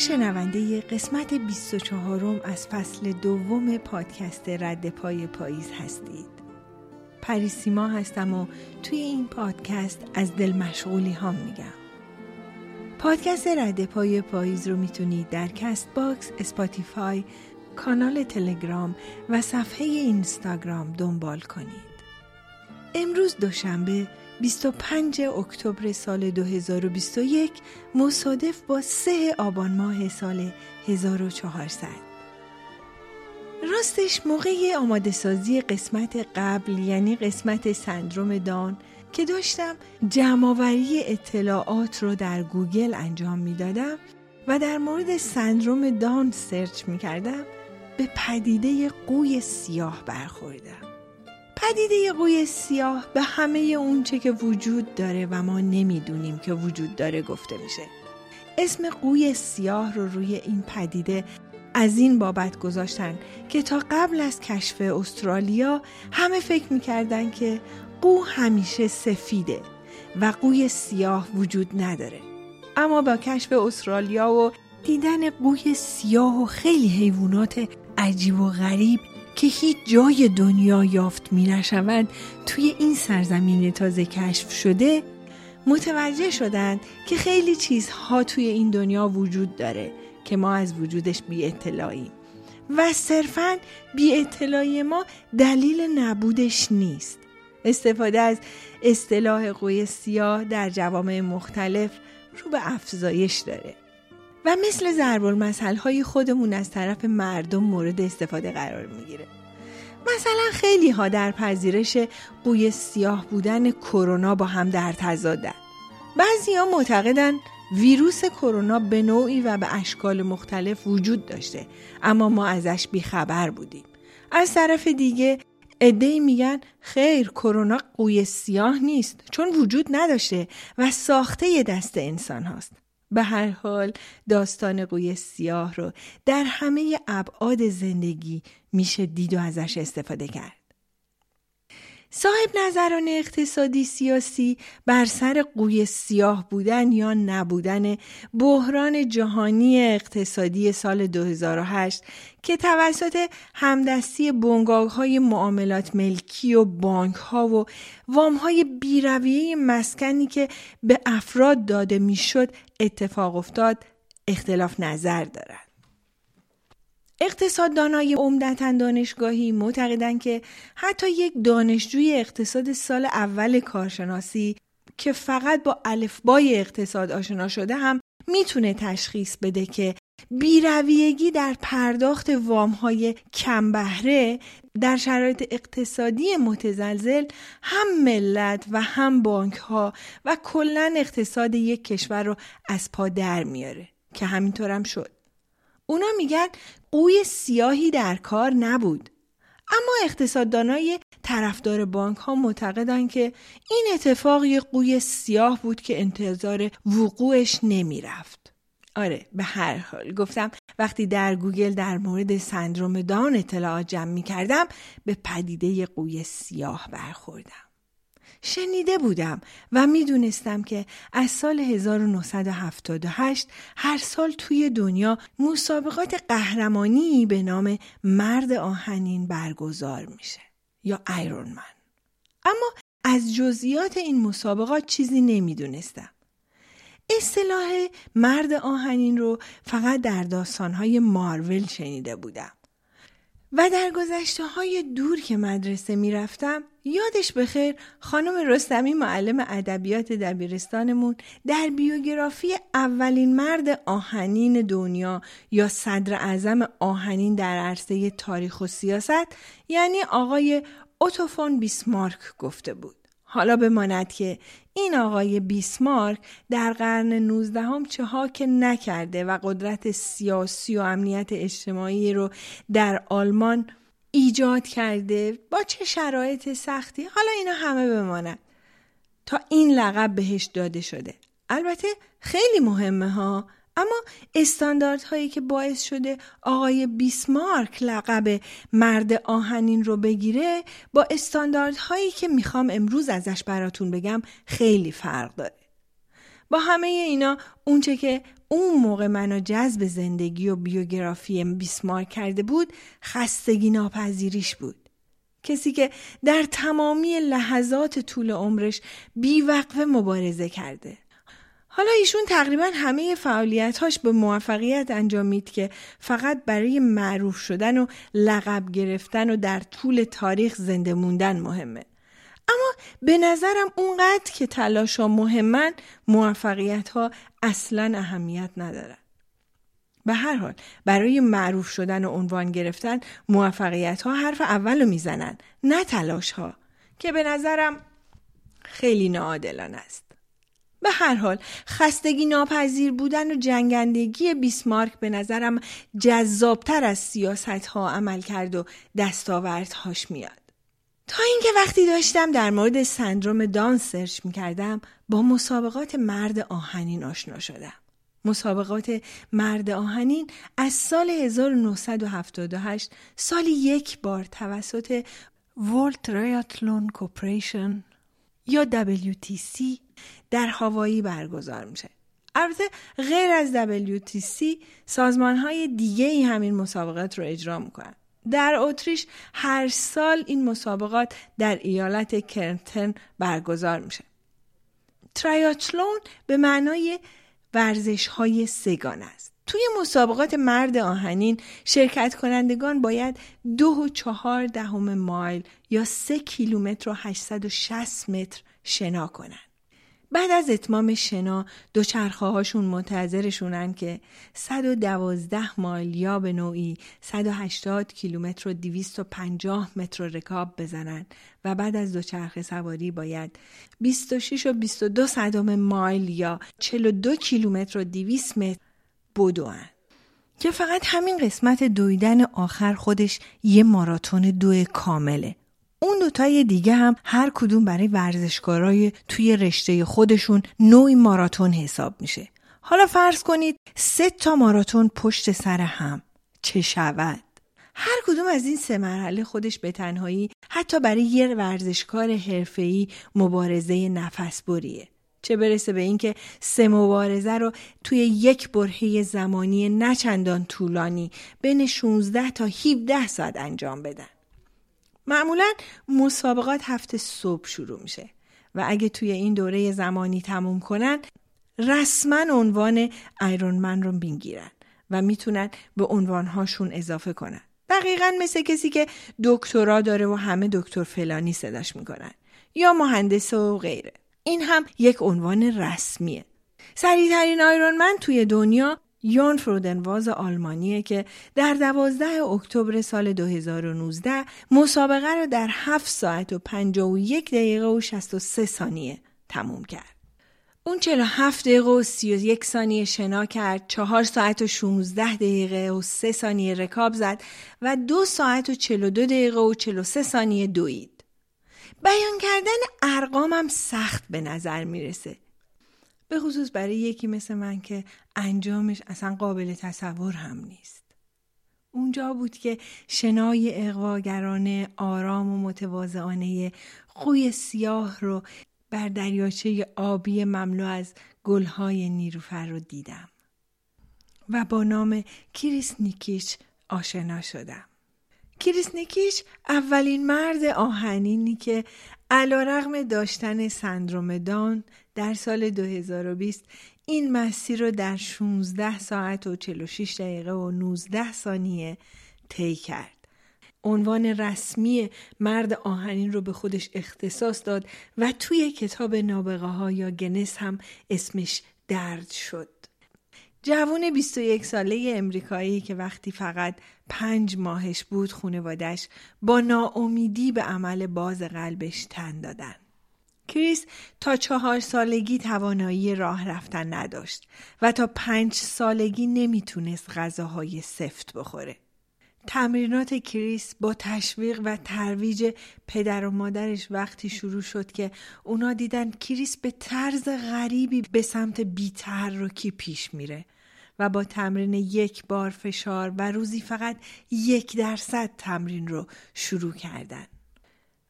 شنونده قسمت 24 از فصل دوم پادکست رد پای پاییز هستید. پریسیما هستم و توی این پادکست از دل مشغولی ها میگم. پادکست رد پای پاییز رو می‌تونید در Castbox، Spotify، کانال تلگرام و صفحه اینستاگرام دنبال کنید. امروز دوشنبه 25 اکتبر سال 2021 مصادف با 3 آبان ماه سال 1400 راستش موقع آماده سازی قسمت قبل یعنی قسمت سندروم دان که داشتم جمعآوری اطلاعات رو در گوگل انجام می‌دادم و در مورد سندروم دان سرچ می کردم به پدیده قوی سیاه برخوردم. پدیده قوی سیاه به همه اونچه که وجود داره و ما نمی‌دونیم که وجود داره گفته میشه. اسم قوی سیاه رو روی این پدیده از این بابت گذاشتن که تا قبل از کشف استرالیا همه فکر می‌کردن که قو همیشه سفیده و قوی سیاه وجود نداره. اما با کشف استرالیا و دیدن قوی سیاه و خیلی حیوانات عجیب و غریب که هیچ جای دنیا یافت می نشوند توی این سرزمین تازه کشف شده متوجه شدند که خیلی چیزها توی این دنیا وجود داره که ما از وجودش بی اطلاعیم. و صرفا بی اطلاعی ما دلیل نبودش نیست. استفاده از اصطلاح قوی سیاه در جوامع مختلف رو به افزایش داره. و مثل ضرب های خودمون از طرف مردم مورد استفاده قرار می‌گیره. مثلا خیلی ها در پذیرش قوی سیاه بودن کرونا با هم در تضادن. بعضی ها معتقدن ویروس کرونا به نوعی و به اشکال مختلف وجود داشته اما ما ازش بیخبر بودیم. از طرف دیگه ادهی میگن خیر کرونا قوی سیاه نیست چون وجود نداشته و ساخته دست انسان هاست. به هر حال داستان قوی سیاه رو در همه ابعاد زندگی میشه دید و ازش استفاده کرد. صاحب نظران اقتصادی سیاسی بر سر قوی سیاه بودن یا نبودن بحران جهانی اقتصادی سال 2008 که توسط همدستی بنگاه های معاملات ملکی و بانک ها و وام های بیرویه مسکنی که به افراد داده می‌شد اتفاق افتاد اختلاف نظر دارد. اقتصاددانای عمدتا دانشگاهی معتقدند که حتی یک دانشجوی اقتصاد سال اول کارشناسی که فقط با الفبای اقتصاد آشنا شده هم می‌تونه تشخیص بده که بیرویگی در پرداخت وام های کم بهره در شرایط اقتصادی متزلزل هم ملت و هم بانک ها و کلا اقتصاد یک کشور رو از پا در میاره که همینطورم شد. اونا میگن قوی سیاهی در کار نبود. اما اقتصاددانای طرفدار بانک ها معتقدن که این اتفاق یه قوی سیاه بود که انتظار وقوعش نمی‌رفت. آره به هر حال گفتم وقتی در گوگل در مورد سندروم دان اطلاعات جمع می کردم به پدیده قوی سیاه برخوردم. شنیده بودم و می‌دونستم که از سال 1978 هر سال توی دنیا مسابقات قهرمانی به نام مرد آهنین برگزار میشه یا ایرون من. اما از جزئیات این مسابقات چیزی نمی‌دونستم. اصطلاح مرد آهنین رو فقط در داستانهای مارول شنیده بودم. و در گذشته های دور که مدرسه می‌رفتم یادش بخیر خانم رستمی معلم ادبیات دبیرستانمون در بیوگرافی اولین مرد آهنین دنیا یا صدر اعظم آهنین در عرصه تاریخ و سیاست یعنی آقای اوتوفون بیسمارک گفته بود. حالا بماند که این آقای بیسمارک در قرن 19 هم چه ها که نکرده و قدرت سیاسی و امنیت اجتماعی رو در آلمان ایجاد کرده با چه شرایط سختی؟ حالا اینا همه بماند. تا این لقب بهش داده شده. البته خیلی مهمه ها. اما استانداردهایی که باعث شده آقای بیسمارک لقب مرد آهنین رو بگیره با استانداردهایی که می‌خوام امروز ازش براتون بگم خیلی فرق داره. با همه اینا اونچه که اون موقع منو جذب زندگی و بیوگرافی بیسمارک کرده بود خستگی ناپذیریش بود. کسی که در تمامی لحظات طول عمرش بیوقفه مبارزه کرده. حالا ایشون تقریبا همه فعالیتهاش به موفقیت انجام مید که فقط برای معروف شدن و لقب گرفتن و در طول تاریخ زنده موندن مهمه. اما به نظرم اونقدر که تلاش ها مهمن موفقیت ها اصلا اهمیت ندارن. به هر حال برای معروف شدن و عنوان گرفتن موفقیت ها حرف اول رو می‌زنن نه تلاش ها که به نظرم خیلی ناعادلانه است. به هر حال خستگی ناپذیر بودن و جنگندگی بیسمارک به نظرم جذابتر از سیاست ها عمل کرد و دستاوردهاش میاد. تا اینکه وقتی داشتم در مورد سندروم دان سرچ می با مسابقات مرد آهنین آشنا شدم. مسابقات مرد آهنین از سال 1978 سالی یک بار توسط World Triathlon Corporation یا WTC در هوایی برگزار میشه. البته غیر از WTC سازمان های دیگه ای همین مسابقات رو اجرا می‌کنن. در اتریش هر سال این مسابقات در ایالت کرنتن برگزار میشه. تریاتلون به معنای ورزش های سگان است. توی مسابقات مرد آهنین شرکت کنندگان باید دو و چهار دهم مایل یا سه کیلومتر و 860 متر شنا کنند. بعد از اتمام شنا دوچرخه هاشون منتظرشونن که 112 مایل یا به نوعی 180 کیلومتر و 250 متر رکاب بزنن و بعد از دوچرخه سواری باید 26 و 22 صدم مایل یا 42 کیلومتر و 200 متر بدوان که فقط همین قسمت دویدن آخر خودش یه ماراتون دو کامله اون دوتای دیگه هم هر کدوم برای ورزشکارای توی رشته خودشون نوعی ماراتون حساب میشه. حالا فرض کنید سه تا ماراتون پشت سر هم چه شود؟ هر کدوم از این سه مرحله خودش به تنهایی حتی برای یه ورزشکار حرفه‌ای مبارزه نفس بریه. چه برسه به اینکه سه مبارزه رو توی یک برهه زمانی نچندان طولانی بین 16 تا 17 ساعت انجام بدن. معمولا مسابقات هفته صبح شروع میشه و اگه توی این دوره زمانی تموم کنن رسما عنوان من رو می‌گیرن و می‌تونن به عنوانهاشون اضافه کنن دقیقا مثل کسی که دکترا داره و همه دکتر فلانی صداش می‌کنن یا مهندس و غیره این هم یک عنوان رسمیه سریعترین آیرونمن توی دنیا یون فرودنواز آلمانیه که در 12 اکتبر سال 2019 مسابقه رو در 7 ساعت و 51 دقیقه و 63 ثانیه تموم کرد. اون 47 دقیقه و 31 ثانیه شنا کرد، 4 ساعت و 16 دقیقه و 3 ثانیه رکاب زد و 2 ساعت و 42 دقیقه و 43 ثانیه دوید. بیان کردن ارقامم سخت به نظر می‌رسه به خصوص برای یکی مثل من که انجامش اصلا قابل تصور هم نیست. اونجا بود که شنای اقواگرانه آرام و متواضعانه قوی سیاه رو بر دریاچه آبی مملو از گلهای نیروفر رو دیدم و با نام کریس نیکیچ آشنا شدم. کریس نیکیچ اولین مرد آهنینی که علا رغم داشتن سندروم دان در سال 2020 این مسیر رو در 16 ساعت و 46 دقیقه و 19 ثانیه طی کرد. عنوان رسمی مرد آهنین رو به خودش اختصاص داد و توی کتاب نابغه ها یا گنس هم اسمش درد شد. جوون 21 ساله امریکایی که وقتی فقط پنج ماهش بود خونوادش با ناامیدی به عمل باز قلبش تن دادن. کریس تا چهار سالگی توانایی راه رفتن نداشت و تا پنج سالگی نمی‌تونست غذاهای سفت بخوره. تمرینات کریس با تشویق و ترویج پدر و مادرش وقتی شروع شد که اونا دیدن کریس به طرز غریبی به سمت بیتحرکی پیش میره و با تمرین یک بار فشار و روزی فقط یک درصد تمرین رو شروع کردن.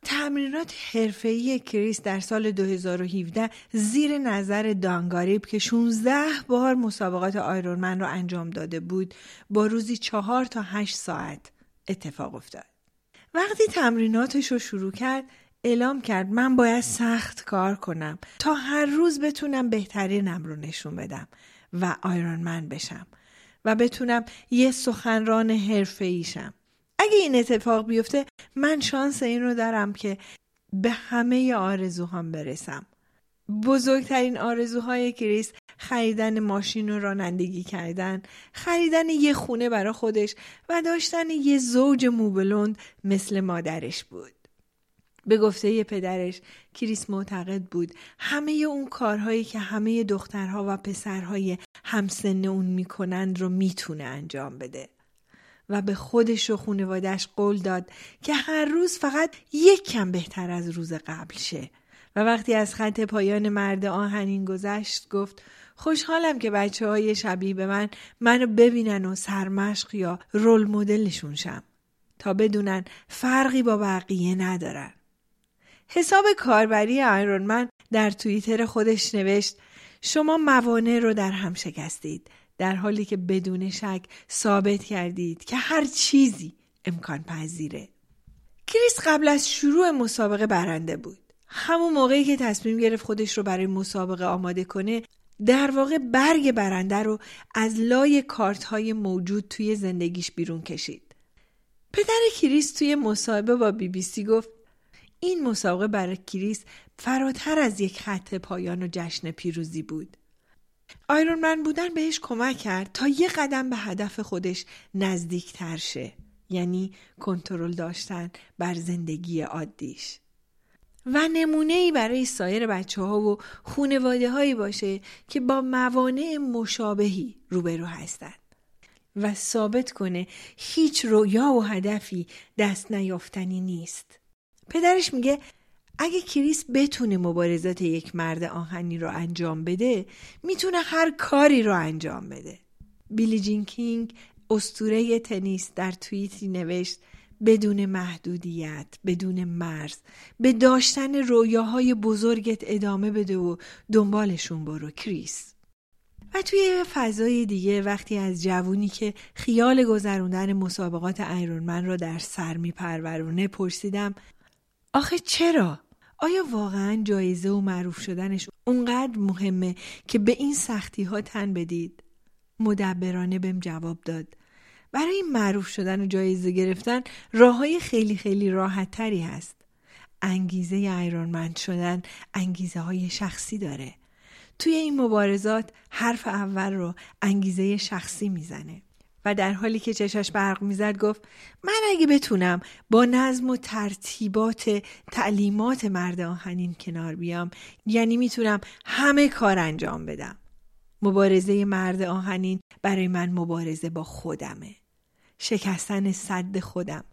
تمرینات حرفه‌ای کریس در سال 2017 زیر نظر Dan Grieb که 16 بار مسابقات Ironman را انجام داده بود با روزی 4 تا 8 ساعت اتفاق افتاد. وقتی تمریناتش رو شروع کرد اعلام کرد من باید سخت کار کنم تا هر روز بتونم بهترینم رو نشون بدم و آیرونمن بشم و بتونم یه سخنران حرفه ایشم. اگه این اتفاق بیفته من شانس این رو دارم که به همه آرزوهام برسم. بزرگترین آرزوهای کریس خریدن ماشین و رانندگی کردن، خریدن یه خونه برا خودش و داشتن یه زوج موبلوند مثل مادرش بود. به گفته یه پدرش کریس معتقد بود همه اون کارهایی که همه دخترها و پسرهای همسن اون می‌کنند رو می‌تونه انجام بده. و به خودش و خونوادش قول داد که هر روز فقط یک کم بهتر از روز قبل شه و وقتی از خط پایان مرد آهنین گذشت گفت خوشحالم که بچه های شبیه به من منو ببینن و سرمشق یا رول مدلشون شم تا بدونن فرقی با بقیه ندارن. حساب کاربری من در توییتر خودش نوشت شما موانع رو در هم شکستید در حالی که بدون شک ثابت کردید که هر چیزی امکان پذیره. کریس قبل از شروع مسابقه برنده بود. همون موقعی که تصمیم گرفت خودش رو برای مسابقه آماده کنه در واقع برگ برنده رو از لای کارت های موجود توی زندگیش بیرون کشید. پدر کریس توی مصاحبه با بی بی سی گفت این مسابقه برای کریس فراتر از یک خط پایان و جشن پیروزی بود. Ironman بودن بهش کمک کرد تا یه قدم به هدف خودش نزدیک تر شه یعنی کنترل داشتن بر زندگی عادیش. و نمونه ای برای سایر بچه ها و خونواده هایی باشه که با موانع مشابهی روبرو هستند و ثابت کنه هیچ رویا و هدفی دست نیافتنی نیست. پدرش میگه اگه کریس بتونه مبارزات یک مرد آهنی رو انجام بده می‌تونه هر کاری رو انجام بده بیلی جین کینگ استوره تنیس در توییتی نوشت بدون محدودیت بدون مرز به داشتن رویاهای بزرگت ادامه بده و دنبالشون برو کریس و توی فضای دیگه وقتی از جوونی که خیال گذروندن مسابقات ایرونمن را در سر میپرورونه پرسیدم آخه چرا؟ آیا واقعا جایزه و معروف شدنش اونقدر مهمه که به این سختی ها تن بدید؟ مدبرانه بهم جواب داد. برای معروف شدن و جایزه گرفتن راه های خیلی خیلی راحت تری هست. انگیزه ایرانمند شدن انگیزه های شخصی داره. توی این مبارزات حرف اول رو انگیزه شخصی می‌زنه. و در حالی که چشاش برق می‌زد گفت من اگه بتونم با نظم و ترتیبات تعلیمات مرد آهنین کنار بیام یعنی می‌تونم همه کار انجام بدم. مبارزه مرد آهنین برای من مبارزه با خودمه. شکستن صد خودم.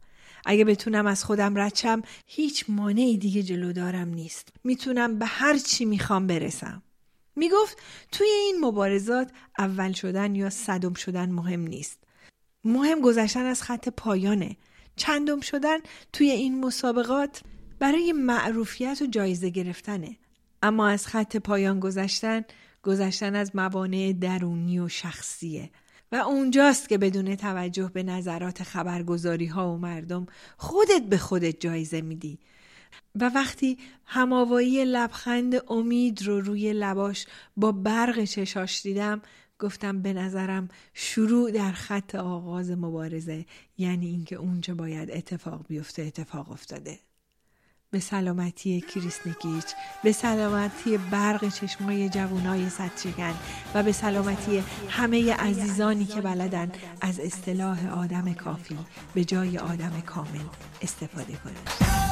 اگه بتونم از خودم رچم هیچ مانعی دیگه جلو دارم نیست. می‌تونم به هر چی می‌خوام برسم. می گفت توی این مبارزات اول شدن یا صدم شدن مهم نیست. مهم گذشتن از خط پایانه. چندم شدن توی این مسابقات برای معروفیت و جایزه گرفتنه. اما از خط پایان گذشتن گذشتن از موانع درونی و شخصیه. و اونجاست که بدون توجه به نظرات خبرگزاری ها و مردم خودت به خودت جایزه میدی و وقتی هماوایی لبخند امید رو روی لباش با برق چشاش دیدم گفتم به نظرم شروع در خط آغاز مبارزه یعنی اینکه اونجا باید اتفاق بیفته اتفاق افتاده. به سلامتی کریسنکیچ به سلامتی برق چشمای جوانای صدشکن و به سلامتی همه عزیزانی که بلدن از اصطلاح آدم کافی به جای آدم کامل استفاده کنند.